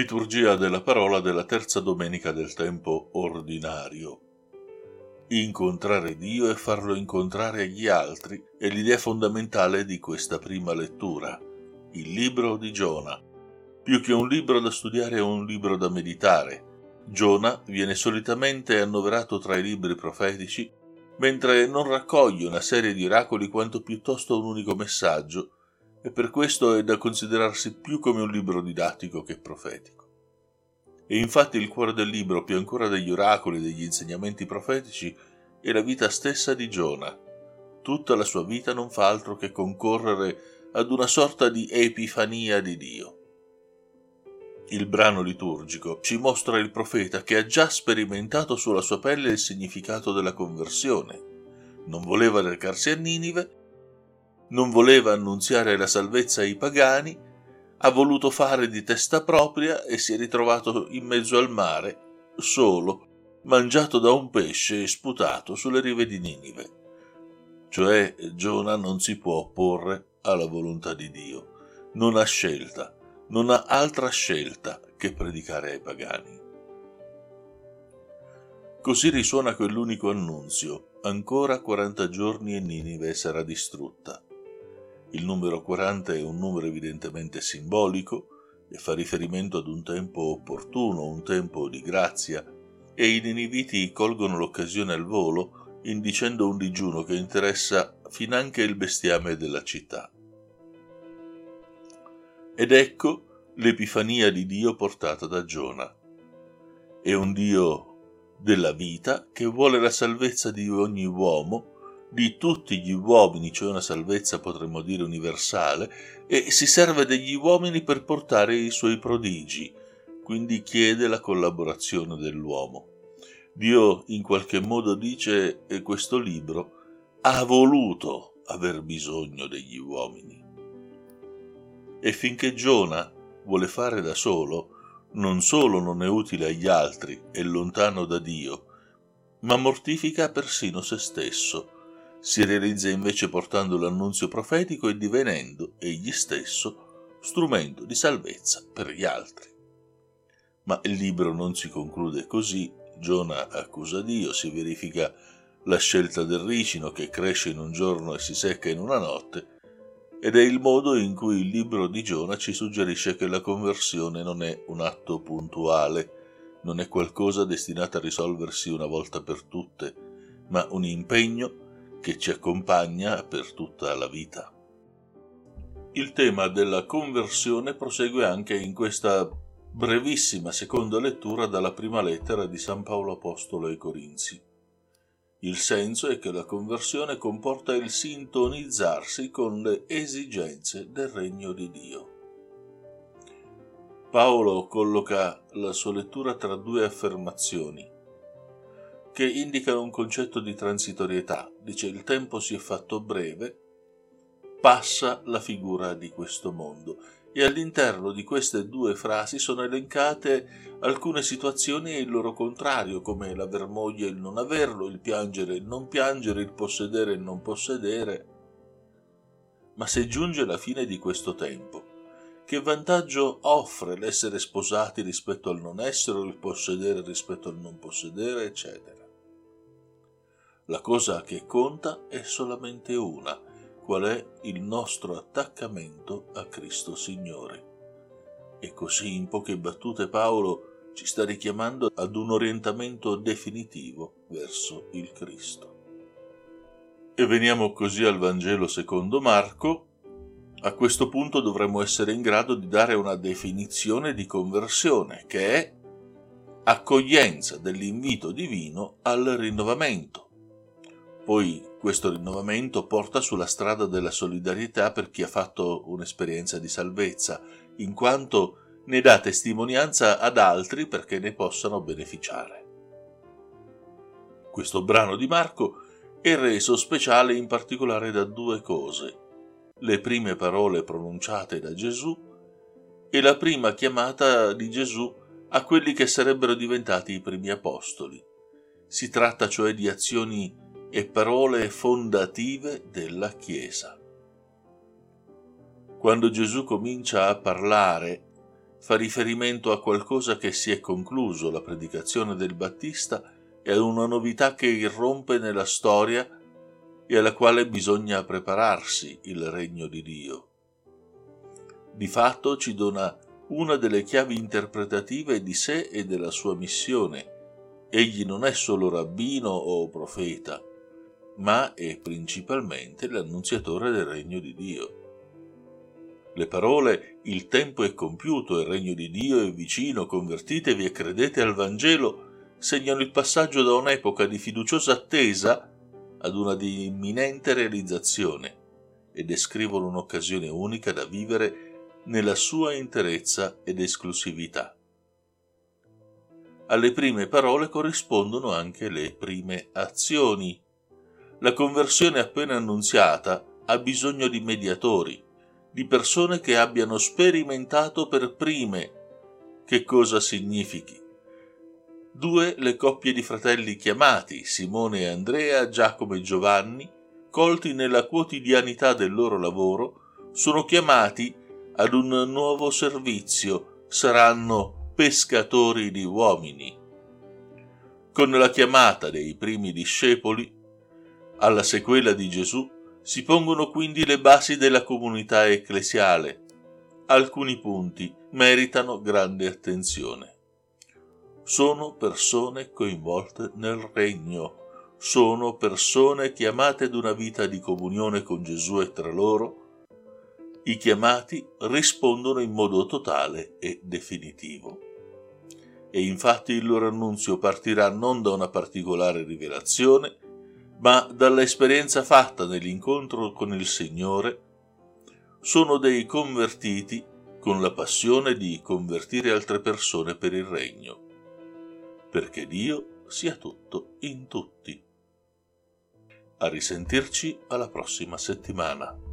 Liturgia della parola della terza domenica del tempo ordinario. Incontrare Dio e farlo incontrare agli altri è l'idea fondamentale di questa prima lettura. Il libro di Giona. Più che un libro da studiare è un libro da meditare. Giona viene solitamente annoverato tra i libri profetici, mentre non raccoglie una serie di oracoli quanto piuttosto un unico messaggio e per questo è da considerarsi più come un libro didattico che profetico. E infatti il cuore del libro, più ancora degli oracoli e degli insegnamenti profetici, è la vita stessa di Giona. Tutta la sua vita non fa altro che concorrere ad una sorta di epifania di Dio. Il brano liturgico ci mostra il profeta che ha già sperimentato sulla sua pelle il significato della conversione. Non voleva recarsi a Ninive non voleva annunziare la salvezza ai pagani, ha voluto fare di testa propria e si è ritrovato in mezzo al mare, solo, mangiato da un pesce e sputato sulle rive di Ninive. Cioè Giona non si può opporre alla volontà di Dio, non ha scelta, non ha altra scelta che predicare ai pagani. Così risuona quell'unico annunzio, ancora quaranta giorni e Ninive sarà distrutta. Il numero 40 è un numero evidentemente simbolico e fa riferimento ad un tempo opportuno, un tempo di grazia, e i niniviti colgono l'occasione al volo indicendo un digiuno che interessa finanche il bestiame della città. Ed ecco l'epifania di Dio portata da Giona. È un Dio della vita che vuole la salvezza di ogni uomo di tutti gli uomini, cioè una salvezza potremmo dire universale, e si serve degli uomini per portare i suoi prodigi, quindi chiede la collaborazione dell'uomo. Dio in qualche modo dice che questo libro ha voluto aver bisogno degli uomini. E finché Giona vuole fare da solo, non solo non è utile agli altri e lontano da Dio, ma mortifica persino se stesso, si realizza invece portando l'annunzio profetico e divenendo egli stesso strumento di salvezza per gli altri. Ma il libro non si conclude così, Giona accusa Dio, si verifica la scelta del ricino che cresce in un giorno e si secca in una notte, ed è il modo in cui il libro di Giona ci suggerisce che la conversione non è un atto puntuale, non è qualcosa destinato a risolversi una volta per tutte, ma un impegno che ci accompagna per tutta la vita. Il tema della conversione prosegue anche in questa brevissima seconda lettura dalla prima lettera di San Paolo Apostolo ai Corinzi. Il senso è che la conversione comporta il sintonizzarsi con le esigenze del regno di Dio. Paolo colloca la sua lettura tra due affermazioni che indicano un concetto di transitorietà. Dice il tempo si è fatto breve, passa la figura di questo mondo e all'interno di queste due frasi sono elencate alcune situazioni e il loro contrario, come l'aver moglie e il non averlo, il piangere e il non piangere, il possedere e il non possedere. Ma se giunge la fine di questo tempo, che vantaggio offre l'essere sposati rispetto al non essere, il possedere rispetto al non possedere, eccetera? La cosa che conta è solamente una, qual è il nostro attaccamento a Cristo Signore. E così in poche battute Paolo ci sta richiamando ad un orientamento definitivo verso il Cristo. E veniamo così al Vangelo secondo Marco. A questo punto dovremmo essere in grado di dare una definizione di conversione, che è accoglienza dell'invito divino al rinnovamento, poi questo rinnovamento porta sulla strada della solidarietà per chi ha fatto un'esperienza di salvezza, in quanto ne dà testimonianza ad altri perché ne possano beneficiare. Questo brano di Marco è reso speciale in particolare da due cose, le prime parole pronunciate da Gesù e la prima chiamata di Gesù a quelli che sarebbero diventati i primi apostoli. Si tratta cioè di azioni e parole fondative della Chiesa. Quando Gesù comincia a parlare fa riferimento a qualcosa che si è concluso, la predicazione del Battista, e ad una novità che irrompe nella storia e alla quale bisogna prepararsi il regno di Dio. Di fatto ci dona una delle chiavi interpretative di sé e della sua missione. Egli non è solo rabbino o profeta, ma è principalmente l'annunziatore del regno di Dio. Le parole il tempo è compiuto, il regno di Dio è vicino, convertitevi e credete al Vangelo segnano il passaggio da un'epoca di fiduciosa attesa ad una di imminente realizzazione e descrivono un'occasione unica da vivere nella sua interezza ed esclusività. Alle prime parole corrispondono anche le prime azioni. La conversione appena annunziata ha bisogno di mediatori, di persone che abbiano sperimentato per prime che cosa significhi. Due le coppie di fratelli chiamati, Simone e Andrea, Giacomo e Giovanni, colti nella quotidianità del loro lavoro, sono chiamati ad un nuovo servizio, saranno pescatori di uomini. Con la chiamata dei primi discepoli alla sequela di Gesù si pongono quindi le basi della comunità ecclesiale. Alcuni punti meritano grande attenzione. Sono persone coinvolte nel regno, sono persone chiamate ad una vita di comunione con Gesù e tra loro, i chiamati rispondono in modo totale e definitivo. E infatti il loro annunzio partirà non da una particolare rivelazione, ma dall'esperienza fatta nell'incontro con il Signore, sono dei convertiti con la passione di convertire altre persone per il regno, perché Dio sia tutto in tutti. A risentirci alla prossima settimana.